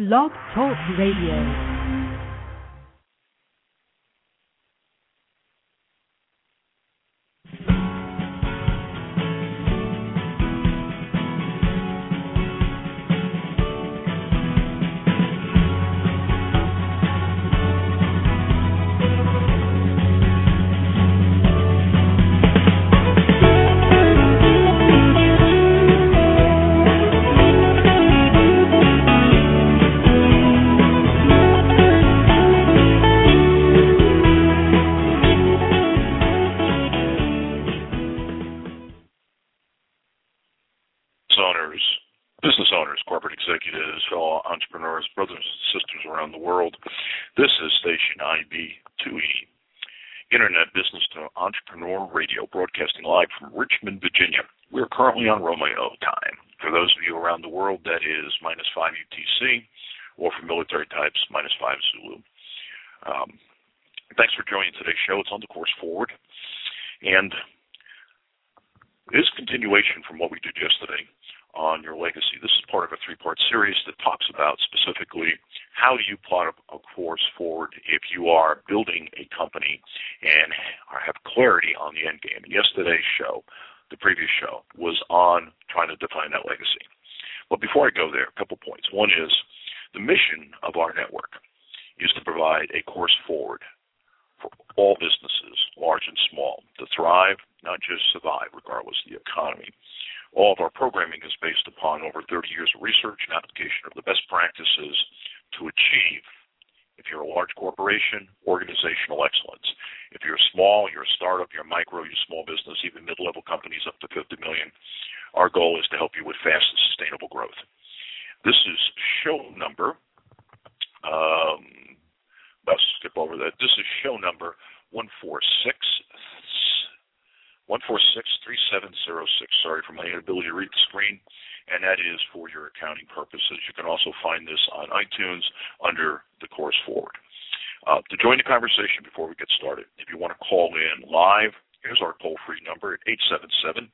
Blog Talk Radio. Live from Richmond, Virginia. We're currently on Romeo time. For those of you around the world, that is minus 5 UTC, or for military types, minus 5 Zulu. Um, thanks for joining today's show. It's on the course forward. And this continuation from what we did yesterday on your legacy. This is part of a three-part series that talks about specifically how do you plot a course forward if you are building a company and have clarity on the end game. And yesterday's show, the previous show, was on trying to define that legacy. But before I go there, a couple points. One is the mission of our network is to provide a course forward for all businesses, large and small, to thrive, not just survive, regardless of the economy. All of our programming is based upon over 30 years of research and application of the best practices to achieve, if you're a large corporation, organizational excellence. If you're small, you're a startup, you're a micro, you're a small business, even mid-level companies up to 50 million, our goal is to help you with fast and sustainable growth. This is show number, um, let's skip over that. This is show number 146 1463706. Sorry for my inability to read the screen. And that is for your accounting purposes. You can also find this on iTunes under the course forward. Uh, to join the conversation before we get started, if you want to call in live, here's our toll free number at 877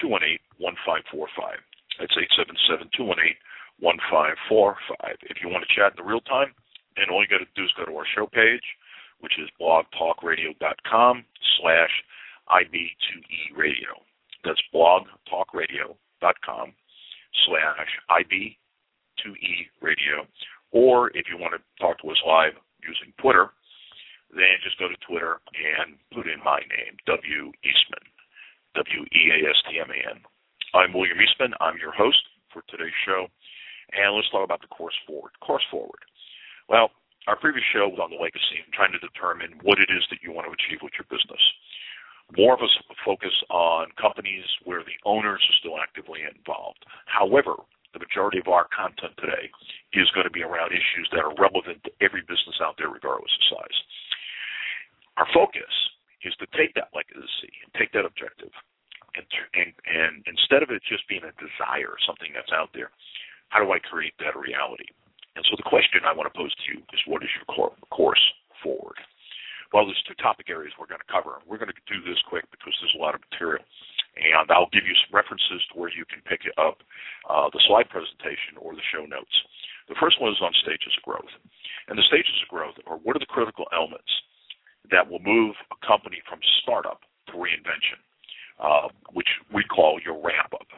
218 1545. That's 877 218 1545. If you want to chat in the real time, then all you got to do is go to our show page, which is blogtalkradio.com slash IB2E Radio. That's blogtalkradio.com slash IB2E Radio. Or if you want to talk to us live using Twitter, then just go to Twitter and put in my name, W. Eastman, W-E-A-S-T-M-A-N. I'm William Eastman. I'm your host for today's show. And let's talk about the course forward. Course forward. Well, our previous show was on the legacy and trying to determine what it is that you want to achieve with your business more of a focus on companies where the owners are still actively involved. However, the majority of our content today is going to be around issues that are relevant to every business out there, regardless of size. Our focus is to take that legacy and take that objective, and, and, and instead of it just being a desire, something that's out there, how do I create that reality? And so the question I want to pose to you is, what is your course forward? Well, there's two topic areas we're going to cover. We're going to do this quick because there's a lot of material. And I'll give you some references to where you can pick up uh, the slide presentation or the show notes. The first one is on stages of growth. And the stages of growth are what are the critical elements that will move a company from startup to reinvention, uh, which we call your ramp up.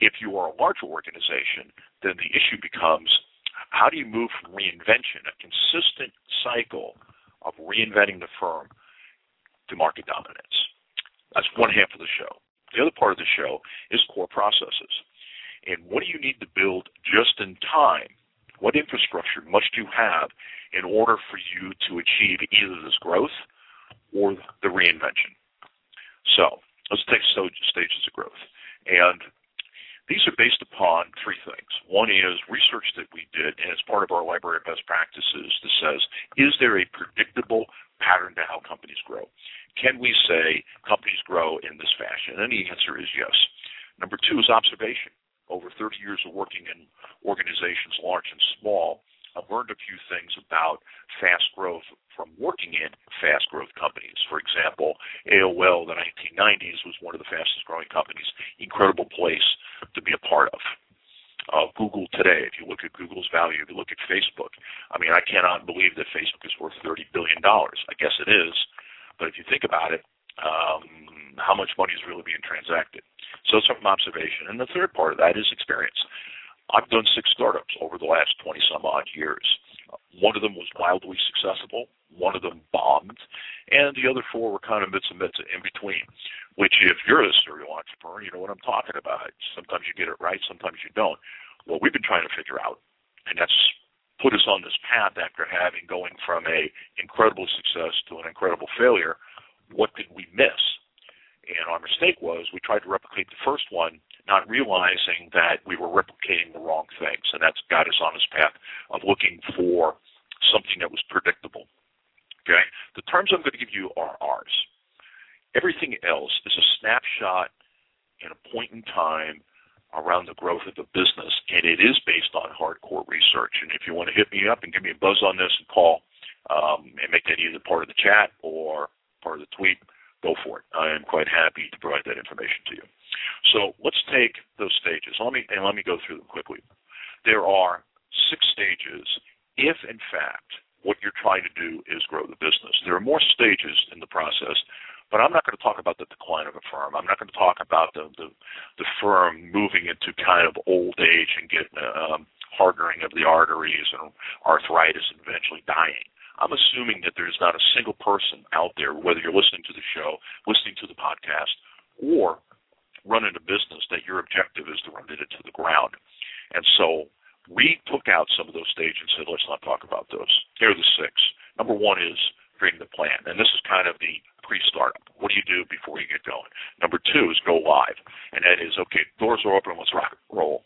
If you are a larger organization, then the issue becomes how do you move from reinvention, a consistent cycle of reinventing the firm to market dominance. That's one half of the show. The other part of the show is core processes. And what do you need to build just in time? What infrastructure must you have in order for you to achieve either this growth or the reinvention? So let's take stages of growth. And these are based upon three things. One is research that we did, and it's part of our library of best practices that says, is there a predictable pattern to how companies grow? Can we say companies grow in this fashion? And the answer is yes. Number two is observation. Over 30 years of working in organizations, large and small, I've learned a few things about fast growth from working in fast growth companies. For example, AOL, in the 1990s, was one of the fastest growing companies. Incredible place to be a part of. uh, Google today, if you look at Google's value, if you look at Facebook, I mean, I cannot believe that Facebook is worth $30 billion. I guess it is, but if you think about it, um, how much money is really being transacted? So it's from observation. And the third part of that is experience. I've done six startups over the last 20 some odd years. One of them was wildly successful. One of them bombed, and the other four were kind of bits and bits in between. Which, if you're a serial entrepreneur, you know what I'm talking about. Sometimes you get it right, sometimes you don't. What we've been trying to figure out, and that's put us on this path after having going from a incredible success to an incredible failure. What did we miss? And our mistake was we tried to replicate the first one, not realizing that we were replicating the wrong things. And that's got us on this path of looking for something that was predictable. Okay? The terms I'm going to give you are ours. Everything else is a snapshot in a point in time around the growth of the business, and it is based on hardcore research. And if you want to hit me up and give me a buzz on this and call um, and make that either part of the chat or part of the tweet, go for it. I am quite happy to provide that information to you. So let's take those stages. Let me and let me go through them quickly. There are six stages if in fact what you're trying to do is grow the business. There are more stages in the process, but I'm not going to talk about the decline of a firm. I'm not going to talk about the the, the firm moving into kind of old age and getting um, hardening of the arteries and arthritis and eventually dying. I'm assuming that there's not a single person out there, whether you're listening to the show, listening to the podcast, or running a business, that your objective is to run it into the ground. And so we took out some of those stages and said, let's not talk about those. Here are the six. Number one is creating the plan. And this is kind of the pre-startup. What do you do before you get going? Number two is go live. And that is, okay, doors are open, let's rock and roll.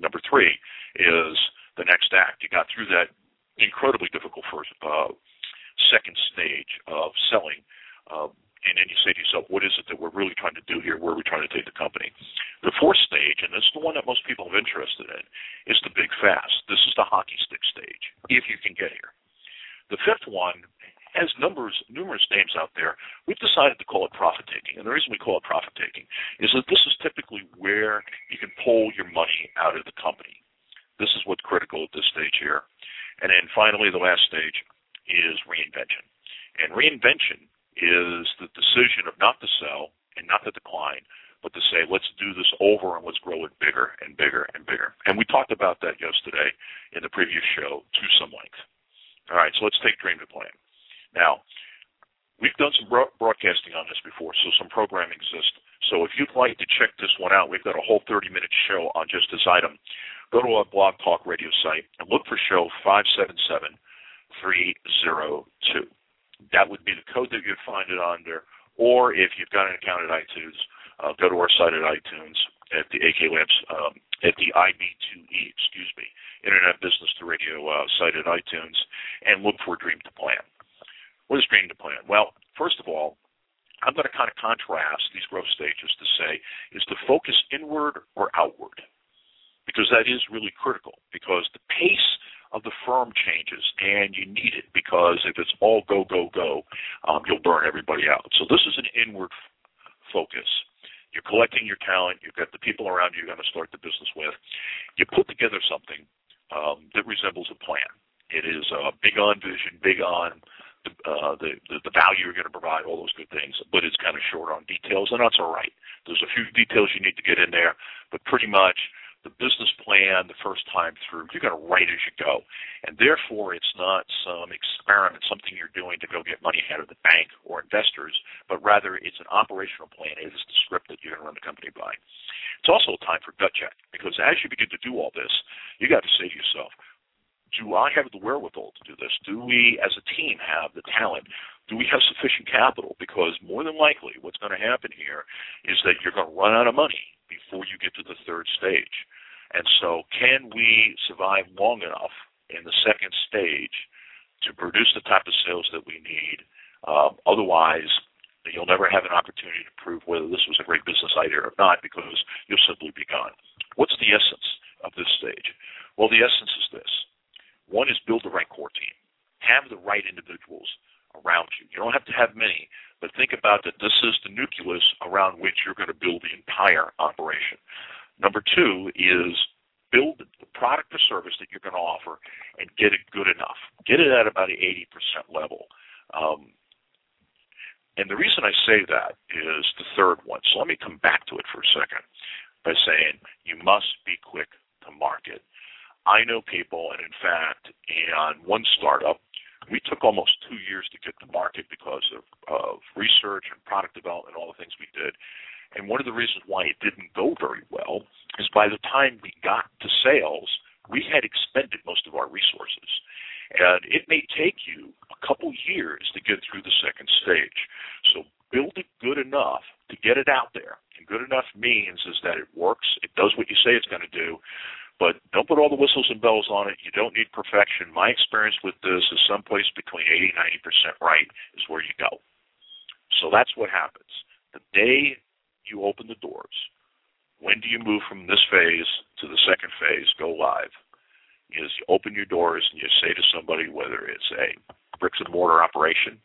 Number three is the next act. You got through that incredibly difficult first uh, second stage of selling. Uh, and then you say to yourself, what is it that we're really trying to do here? Where are we trying to take the company? The fourth stage, and this is the one that most people are interested in, is the big fast. This is the hockey stick stage, if you can get here. The fifth one has numbers, numerous names out there. We've decided to call it profit taking, and the reason we call it profit taking is that this is typically where you can pull your money out of the company. This is what's critical at this stage here. And then finally, the last stage is reinvention. And reinvention is the decision of not to sell and not to decline, but to say, let's do this over and let's grow it bigger and bigger and bigger. And we talked about that yesterday in the previous show to some length. All right, so let's take Dream to Plan. Now, we've done some broadcasting on this before, so some programming exists. So if you'd like to check this one out, we've got a whole 30-minute show on just this item go to our blog talk radio site and look for show 577302. That would be the code that you'd find it under. Or if you've got an account at iTunes, uh, go to our site at iTunes at the AK Labs, um, at the IB2E, excuse me, Internet Business to Radio uh, site at iTunes, and look for Dream to Plan. What is Dream to Plan? Well, first of all, I'm going to kind of contrast these growth stages to say, is to focus inward or outward? Because that is really critical because the pace of the firm changes and you need it because if it's all go, go, go, um, you'll burn everybody out. So this is an inward f- focus. You're collecting your talent. You've got the people around you you're going to start the business with. You put together something um, that resembles a plan. It is uh, big on vision, big on uh, the, the the value you're going to provide, all those good things, but it's kind of short on details, and that's all right. There's a few details you need to get in there, but pretty much the business plan the first time through. You're going to write as you go. And therefore, it's not some experiment, something you're doing to go get money out of the bank or investors, but rather it's an operational plan. It is the script that you're going to run the company by. It's also a time for gut check because as you begin to do all this, you got to say to yourself, do I have the wherewithal to do this? Do we, as a team, have the talent? Do we have sufficient capital? Because more than likely, what's going to happen here is that you're going to run out of money before you get to the third stage. And so, can we survive long enough in the second stage to produce the type of sales that we need? Um, otherwise, you'll never have an opportunity to prove whether this was a great business idea or not because you'll simply be gone. What's the essence of this stage? Well, the essence is this one is build the right core team, have the right individuals around you. You don't have to have many, but think about that this is the nucleus around which you're going to build the entire operation. Number two is build the product or service that you're going to offer and get it good enough. Get it at about an 80% level. Um, and the reason I say that is the third one. So let me come back to it for a second by saying you must be quick to market. I know people, and in fact, on one startup, we took almost two years to get to market because of, of research and product development, all the things we did. And one of the reasons why it didn't go very well is by the time we got to sales, we had expended most of our resources. And it may take you a couple years to get through the second stage. So build it good enough to get it out there. And good enough means is that it works, it does what you say it's going to do, but don't put all the whistles and bells on it. You don't need perfection. My experience with this is someplace between 80 90% right is where you go. So that's what happens. The day you open the doors, when do you move from this phase to the second phase, go live? Is you open your doors and you say to somebody, whether it's a bricks and mortar operation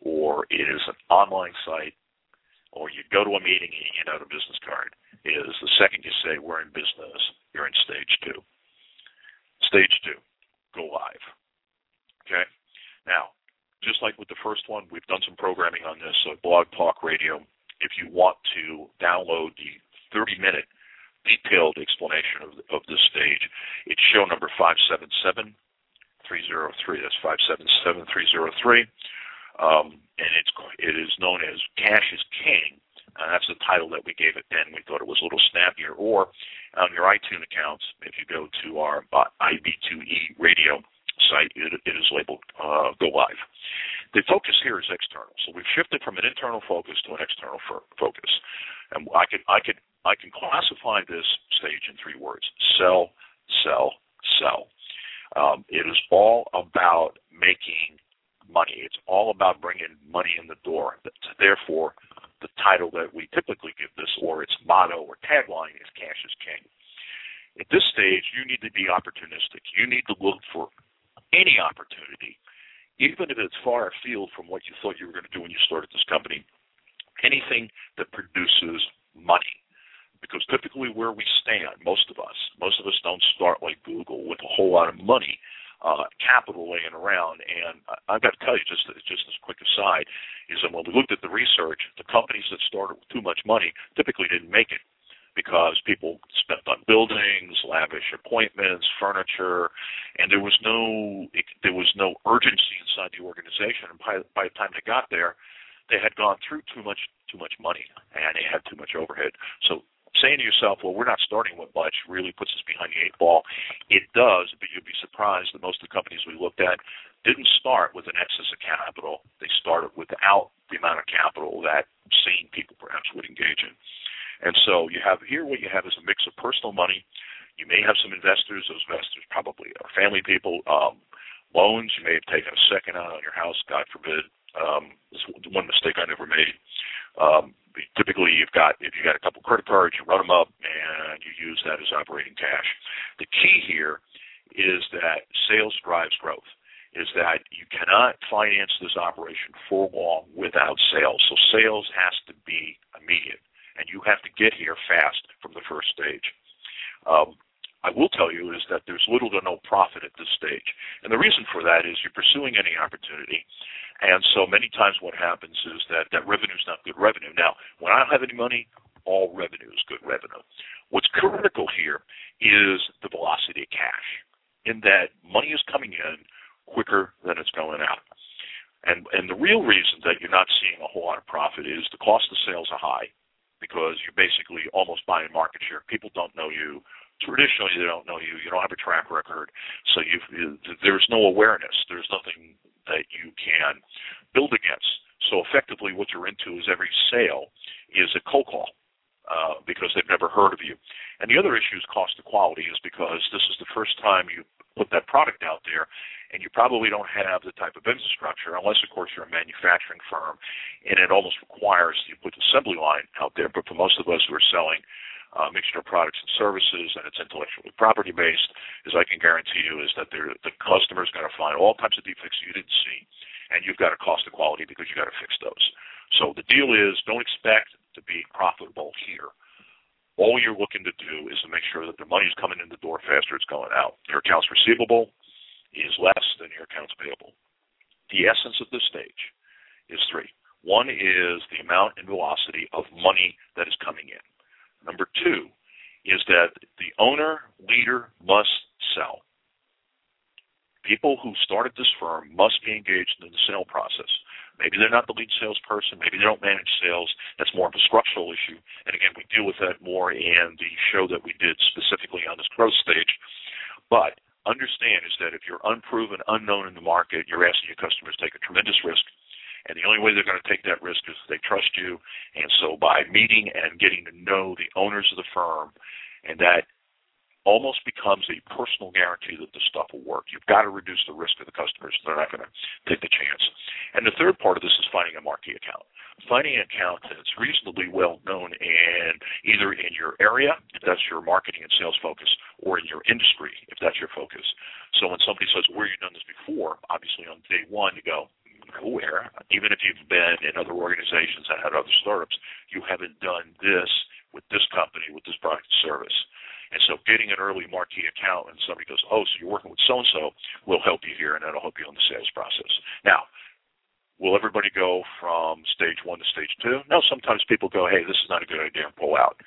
or it is an online site or you go to a meeting and you hand out a business card, is the second you say we're in business, you're in stage two. Stage two, go live. Okay? Now, just like with the first one, we've done some programming on this, so Blog Talk Radio. If you want to download the 30 minute detailed explanation of, of this stage, it's show number 577 303. That's 577 303. Um, and it's it is known as Cash is King. Title that we gave it then. We thought it was a little snappier. Or on your iTunes accounts, if you go to our uh, IB2E radio site, it, it is labeled uh, Go Live. The focus here is external, so we've shifted from an internal focus to an external focus, and I could I could I can classify this stage in three words: sell, sell, sell. Um, it is all about making money. It's all about bringing money in the door. Therefore, the title that we typically give this, or its motto or tagline, is "Cash is King." At this stage, you need to be opportunistic. You need to look for any opportunity even if it's far afield from what you thought you were going to do when you started this company, anything that produces money. Because typically where we stand, most of us, most of us don't start like Google with a whole lot of money, uh, capital laying around. And I've got to tell you, just just as a quick aside, is that when we looked at the research, the companies that started with too much money typically didn't make it because people spent on buildings, lavish appointments, furniture, and there was no there was no urgency inside the organization. And by, by the time they got there, they had gone through too much too much money and they had too much overhead. So saying to yourself, well, we're not starting with much, really puts us behind the eight ball. It does, but you'd be surprised that most of the companies we looked at didn't start with an excess of capital. They started without the amount of capital that sane people perhaps would engage in. And so you have here what you have is a mix of personal money. You may have some investors. Those investors probably are family people. Um, loans. You may have taken a second out on your house. God forbid. Um, this is one mistake I never made. Um, typically, you've got if you got a couple credit cards, you run them up and you use that as operating cash. The key here is that sales drives growth. Is that you cannot finance this operation for long without sales. So sales has to be immediate and you have to get here fast from the first stage. Um, I will tell you is that there's little to no profit at this stage. And the reason for that is you're pursuing any opportunity. And so many times what happens is that that revenue is not good revenue. Now, when I don't have any money, all revenue is good revenue. What's critical here is the velocity of cash, in that money is coming in quicker than it's going out. And and the real reason that you're not seeing a whole lot of profit is the cost of sales are high because you're basically almost buying market share. People don't know you. Traditionally, they don't know you. You don't have a track record, so you there's no awareness. There's nothing that you can build against. So effectively, what you're into is every sale is a cold call uh, because they've never heard of you. And the other issue is cost of quality, is because this is the first time you put that product out there, and you probably don't have the type of infrastructure, unless, of course, you're a manufacturing firm, and it almost requires you put the assembly line out there. But for most of us who are selling uh, mixture of products and services, and it's intellectually property based, as I can guarantee you, is that the customer is going to find all types of defects you didn't see, and you've got a cost of quality because you've got to fix those. So the deal is, don't expect to be profitable here. all you're looking to do is to make sure that the money's coming in the door faster it's going out. Your accounts receivable is less than your accounts payable. The essence of this stage is three. One is the amount and velocity of money that is coming in. Number two is that the owner, leader must sell. People who started this firm must be engaged in the sale process. Maybe they're not the lead salesperson. Maybe they don't manage sales. That's more of a structural issue. And again, we deal with that more in the show that we did specifically on this growth stage. But understand is that if you're unproven, unknown in the market, you're asking your customers to take a tremendous risk. And the only way they're going to take that risk is they trust you. And so by meeting and getting to know the owners of the firm, and that almost becomes a personal guarantee that the stuff will work. You've got to reduce the risk of the customers. They're not going to take the chance. And the third part of this is finding a marquee account. Finding an account that's reasonably well known and either in your area, if that's your marketing and sales focus, or in your industry, if that's your focus. So when somebody says, where you done this before, obviously on day one you go, nowhere. Even if you've been in other organizations and had other startups, you haven't done this with this company, with this product or service. And so getting an early marquee account and somebody goes, oh, so you're working with so-and-so will help you here and that'll help you in the sales process. Now, will everybody go from stage one to stage two? No, sometimes people go, hey, this is not a good idea and pull out.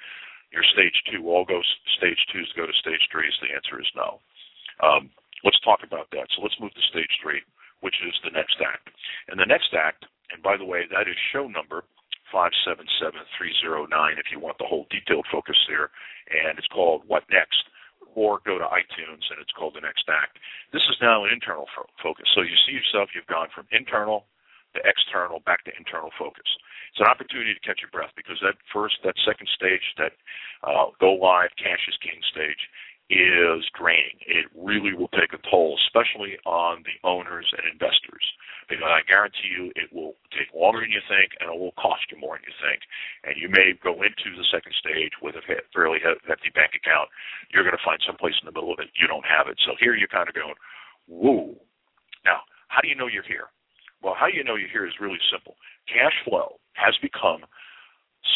Your stage two all goes stage twos go to stage threes. The answer is no. Um, let's talk about that. So let's move to stage three, which is the next act. And the next act, and by the way, that is show number 577309 if you want the whole detailed focus there. And it's called What Next? Or go to iTunes and it's called The Next Act. This is now an internal fo- focus. So you see yourself, you've gone from internal to external back to internal focus. It's an opportunity to catch your breath because that first, that second stage, that uh, go live, cash is king stage, is draining. It really will take a toll, especially on the owners and investors. Because I guarantee you it will take longer than you think and it will cost you more than you think. And you may go into the second stage with a fairly hefty bank account. You're going to find someplace in the middle of it you don't have it. So here you're kind of going, whoa. Now, how do you know you're here? Well, how you know you're here is really simple. Cash flow has become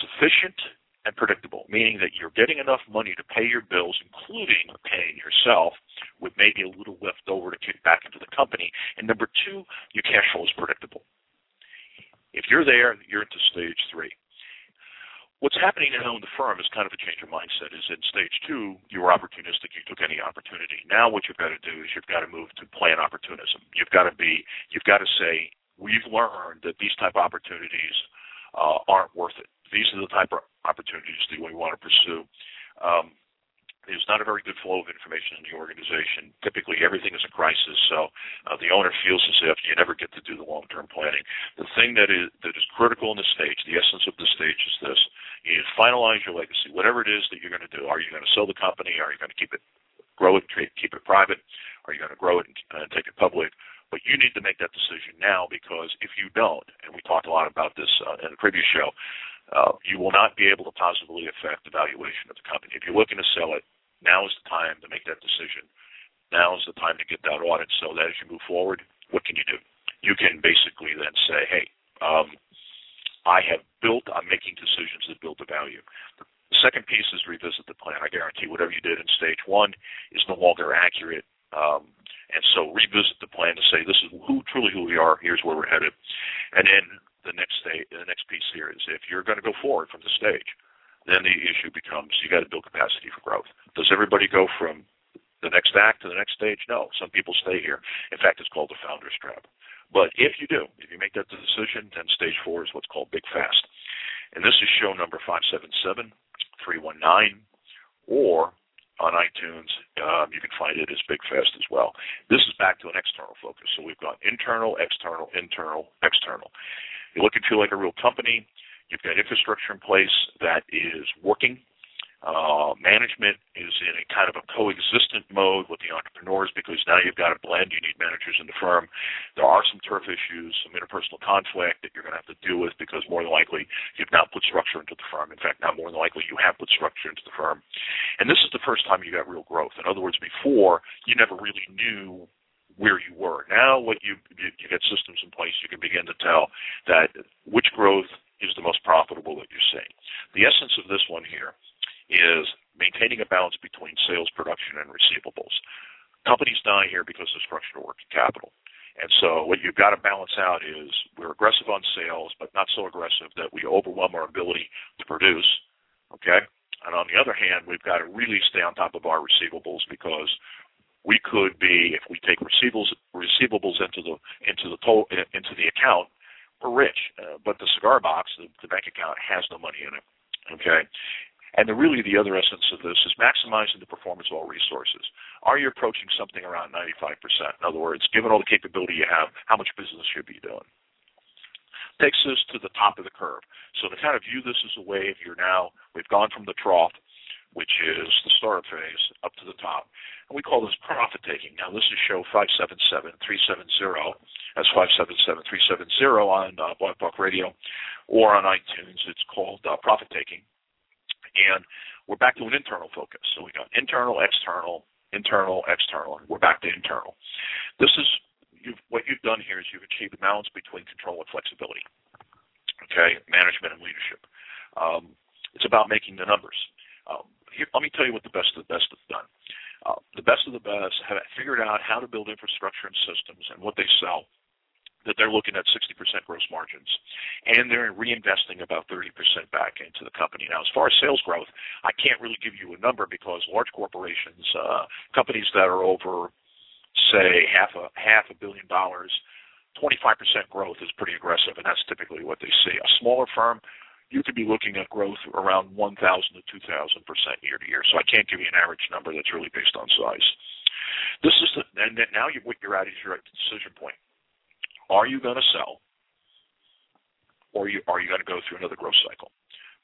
sufficient and predictable, meaning that you're getting enough money to pay your bills, including paying yourself, with maybe a little left over to kick back into the company. And number two, your cash flow is predictable. If you're there, you're into stage three. What's happening now in the firm is kind of a change of mindset. Is in stage two, you were opportunistic, you took any opportunity. Now what you've got to do is you've got to move to plan opportunism. You've got to be, you've got to say, we've learned that these type of opportunities uh, aren't worth it. These are the type of opportunities that we want to pursue. Um, there's not a very good flow of information in the organization. Typically, everything is a crisis, so uh, the owner feels as if you never get to do the long-term planning. The thing that is that is critical in the stage, the essence of the stage, is this: you need to finalize your legacy, whatever it is that you're going to do. Are you going to sell the company? Are you going to keep it, grow it, keep it private? Are you going to grow it and uh, take it public? But you need to make that decision now because if you don't, and we talked a lot about this uh, in the previous show, uh, you will not be able to positively affect the valuation of the company. If you're looking to sell it, now is the time to make that decision. Now is the time to get that audit so that as you move forward, what can you do? You can basically then say, hey, um, I have built, I'm making decisions that build the value. The second piece is revisit the plan. I guarantee whatever you did in stage one is no longer accurate. Um, and so revisit the plan to say this is who truly who we are. Here's where we're headed. And then the next stage, the next piece here is if you're going to go forward from the stage, then the issue becomes you got to build capacity for growth. Does everybody go from the next act to the next stage? No. Some people stay here. In fact, it's called the founder's trap. But if you do, if you make that decision, then stage four is what's called big fast. And this is show number 577, 319, or on iTunes, um, you can find it as Big Fast as well. This is back to an external focus. So we've got internal, external, internal, external. You look and feel like a real company. You've got infrastructure in place that is working. Uh, management is in a kind of a coexistent mode with the entrepreneurs because now you've got a blend. You need managers in the firm. There are some turf issues, some interpersonal conflict that you're going to have to deal with because more than likely you've now put structure into the firm. In fact, now more than likely you have put structure into the firm. And this is the first time you got real growth. In other words, before you never really knew where you were. Now, what you you, get systems in place, you can begin to tell that which growth is the most profitable that you're seeing. The essence of this one here is maintaining a balance between sales, production, and receivables. Companies die here because of structural working capital. And so what you've got to balance out is we're aggressive on sales, but not so aggressive that we overwhelm our ability to produce. Okay? And on the other hand, we've got to really stay on top of our receivables because we could be, if we take receivables receivables into the into the to, into the account, we're rich. Uh, but the cigar box, the, the bank account, has no money in it. Okay, and the, really the other essence of this is maximizing the performance of all resources. Are you approaching something around 95%? In other words, given all the capability you have, how much business should you be doing? Takes us to the top of the curve. So to kind of view this as a wave, you're now, we've gone from the trough which is the startup phase, up to the top. We call this profit taking. Now, this is show 577370. That's 577370 on uh, Blog Talk Radio or on iTunes. It's called uh, profit taking. And we're back to an internal focus. So we got internal, external, internal, external. And we're back to internal. This is you've, what you've done here is you've achieved a balance between control and flexibility. Okay, management and leadership. Um, it's about making the numbers. Um, here, let me tell you what the best of the best have done. Uh, the best of the best have figured out how to build infrastructure and systems and what they sell that they're looking at 60% gross margins, and they're reinvesting about 30% back into the company. Now, as far as sales growth, I can't really give you a number because large corporations, uh, companies that are over, say, half a half a billion dollars, 25% growth is pretty aggressive, and that's typically what they see. A smaller firm, you could be looking at growth around 1,000 to 2,000 percent year to year. So I can't give you an average number that's really based on size. This is the, and now you, what you're at is the decision point. Are you going to sell, or you, are you going to go through another growth cycle?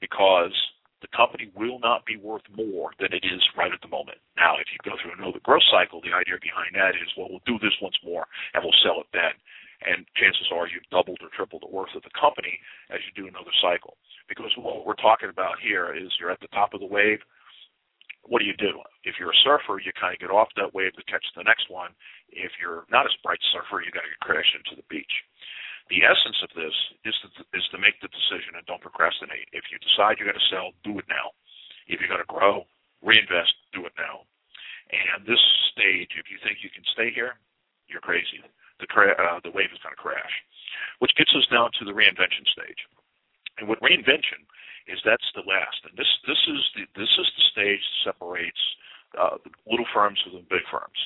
Because the company will not be worth more than it is right at the moment. Now, if you go through another growth cycle, the idea behind that is, well, we'll do this once more and we'll sell it then. And chances are you've doubled or tripled the worth of the company as you do another cycle because what we're talking about here is you're at the top of the wave. What do you do? If you're a surfer, you kind of get off that wave to catch the next one. If you're not a bright surfer, you got to crash into the beach. The essence of this is to, is to make the decision and don't procrastinate. If you decide you're going to sell, do it now. If you're going to grow, reinvest, do it now. And this stage, if you think you can stay here, you're crazy. The, cra- uh, the wave is going to crash. Which gets us now to the reinvention stage. And what reinvention is that's the last, and this this is the this is the stage that separates uh, little firms from the big firms.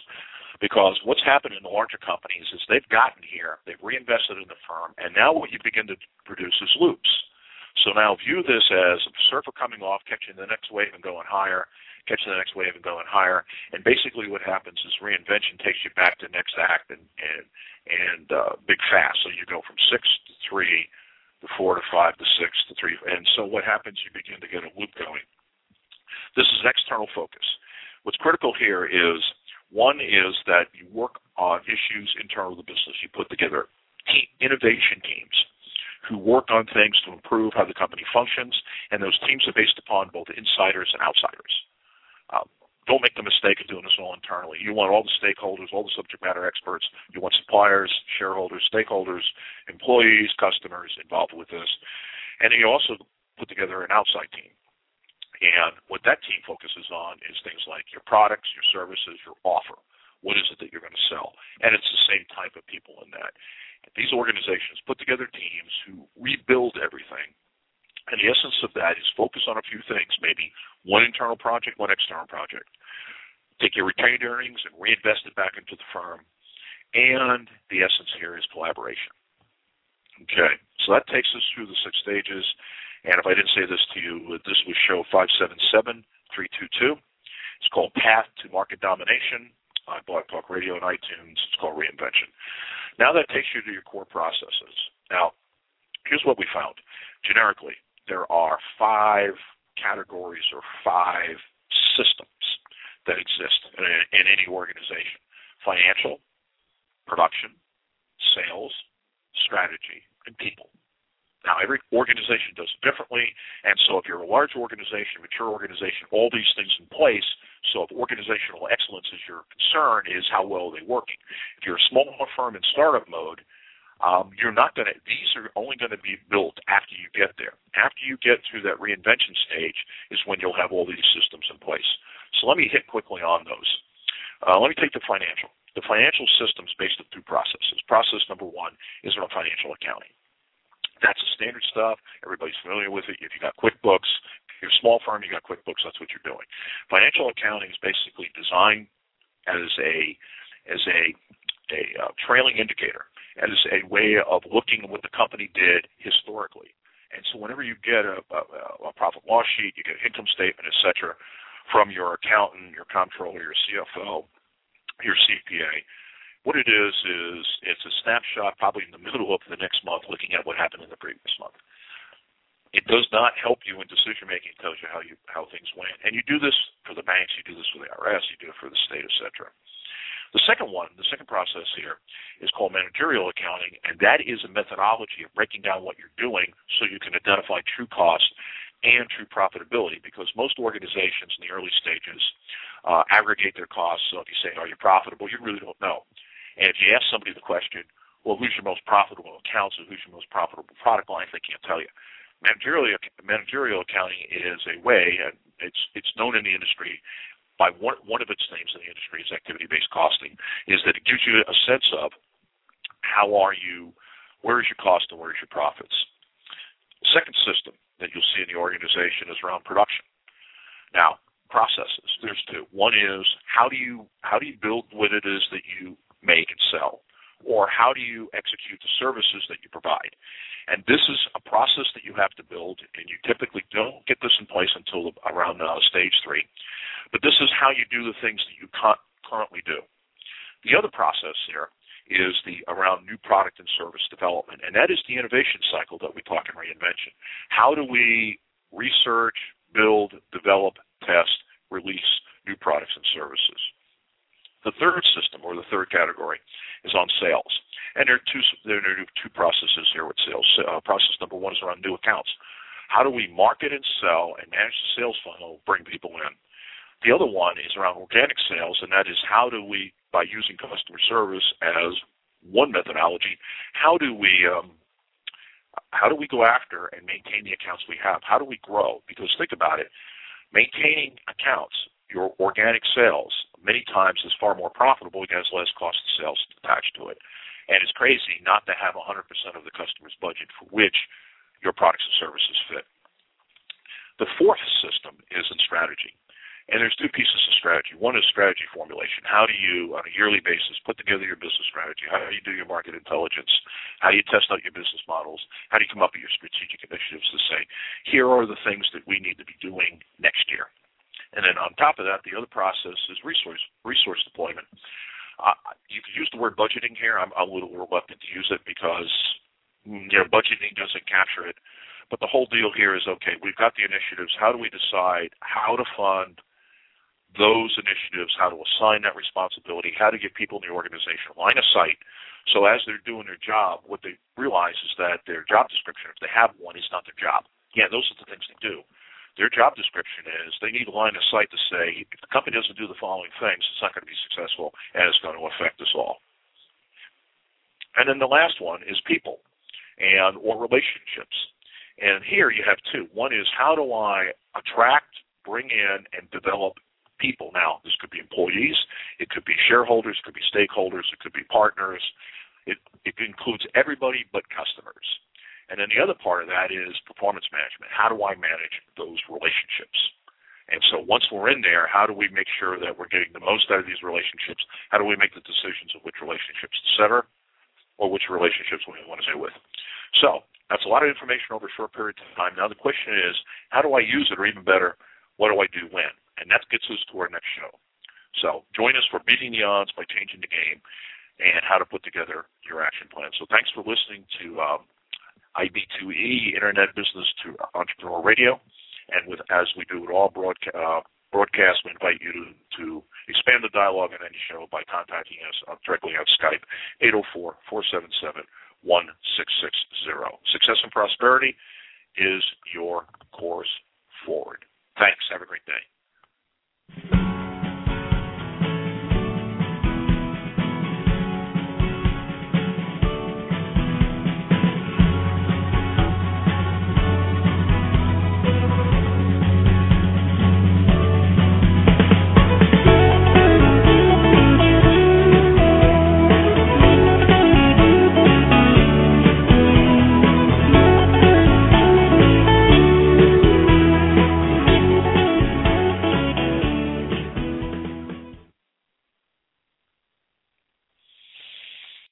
Because what's happened in the larger companies is they've gotten here, they've reinvested in the firm, and now what you begin to produce is loops. So now view this as a surfer coming off, catching the next wave and going higher, catching the next wave and going higher. And basically what happens is reinvention takes you back to next act and and and uh, big fast. So you go from six to three to four to five to six to three. And so what happens, you begin to get a loop going. This is external focus. What's critical here is one is that you work on issues internal to the business. You put together innovation teams who work on things to improve how the company functions, and those teams are based upon both insiders and outsiders. Um, don't make the mistake of doing this all internally. You want all the stakeholders, all the subject matter experts. You want suppliers, shareholders, stakeholders, employees, customers involved with this. And then you also put together an outside team. And what that team focuses on is things like your products, your services, your offer. What is it that you're going to sell? And it's the same type of people in that. These organizations put together teams who rebuild everything and the essence of that is focus on a few things, maybe one internal project, one external project. Take your retained earnings and reinvest it back into the firm. And the essence here is collaboration. Okay, so that takes us through the six stages. And if I didn't say this to you, uh, this was show 577322. It's called Path to Market Domination on Blog Talk Radio and iTunes. It's called Reinvention. Now that takes you to your core processes. Now, here's what we found generically there are five categories or five systems that exist in, in any organization financial, production, sales, strategy, and people. Now, every organization does it differently, and so if you're a large organization, mature organization, all these things in place, so if organizational excellence is your concern, is how well are they working. If you're a smaller firm in startup mode, um, you're not going to, these are only going to be built after you get there. After you get through that reinvention stage is when you'll have all these systems in place. So let me hit quickly on those. Uh, let me take the financial. The financial system is based on two processes. Process number one is around financial accounting. That's the standard stuff. Everybody's familiar with it. If you got QuickBooks, if you're a small firm, you got QuickBooks. That's what you're doing. Financial accounting is basically designed as a as a a uh, trailing indicator as a way of looking at what the company did historically. And so whenever you get a, a, a profit loss sheet, you get an income statement, et cetera, from your accountant, your comptroller, your CFO, your CPA, what it is is it's a snapshot probably in the middle of the next month looking at what happened in the previous month. It does not help you in decision making. It tells you how you how things went. And you do this for the banks, you do this for the IRS, you do it for the state, et cetera. The second one, the second process here, is called managerial accounting, and that is a methodology of breaking down what you're doing so you can identify true cost and true profitability. Because most organizations in the early stages uh, aggregate their costs. So if you say, "Are you profitable?" you really don't know. And if you ask somebody the question, "Well, who's your most profitable accounts or who's your most profitable product lines?" they can't tell you. Managerial managerial accounting is a way, and it's it's known in the industry by one, one of its names in the industry is activity-based costing, is that it gives you a sense of how are you, where is your cost and where is your profits. Second system that you'll see in the organization is around production. Now, processes. There's two. One is how do you how do you build what it is that you make and sell, or how do you execute the services that you provide? And this is a process that you have to build, and you typically don't get this in place until around uh, stage three. But this is how you do the things that you currently do. The other process here is the around new product and service development, and that is the innovation cycle that we talk in reinvention. How do we research, build, develop, test, release new products and services? The third system, or the third category, is on sales. And there are two, there are two processes here with sales. Uh, process number one is around new accounts. How do we market and sell and manage the sales funnel, bring people in? The other one is around organic sales, and that is how do we, by using customer service as one methodology, how do we um, how do we go after and maintain the accounts we have? How do we grow? Because think about it, maintaining accounts, your organic sales, many times is far more profitable because less cost of sales attached to it. And it's crazy not to have 100% of the customer's budget for which your products and services fit. The fourth system is in strategy. And there's two pieces of strategy. One is strategy formulation. How do you, on a yearly basis, put together your business strategy? How do you do your market intelligence? How do you test out your business models? How do you come up with your strategic initiatives to say, here are the things that we need to be doing next year? And then on top of that, the other process is resource resource deployment. Uh, you could use the word budgeting here. I'm, I'm a little reluctant to use it because you know budgeting doesn't capture it. But the whole deal here is okay. We've got the initiatives. How do we decide how to fund those initiatives, how to assign that responsibility, how to get people in the organization line of sight. So as they're doing their job, what they realize is that their job description, if they have one, is not their job. Yeah, those are the things they do. Their job description is they need a line of sight to say if the company doesn't do the following things, it's not going to be successful and it's going to affect us all. And then the last one is people and or relationships. And here you have two. One is how do I attract, bring in, and develop people. Now, this could be employees, it could be shareholders, it could be stakeholders, it could be partners. It, it includes everybody but customers. And then the other part of that is performance management. How do I manage those relationships? And so once we're in there, how do we make sure that we're getting the most out of these relationships? How do we make the decisions of which relationships to sever or which relationships we want to stay with? So that's a lot of information over a short period of time. Now the question is, how do I use it, or even better, what do I do when? And that gets us to our next show. So join us for beating the odds by changing the game and how to put together your action plan. So thanks for listening to um, IB2E Internet Business to Entrepreneur Radio. And with as we do with all broadca- uh, we invite you to, to expand the dialogue on any show by contacting us directly on Skype, 804-477-1660. Success and prosperity is your course forward. Thanks. Have a great day.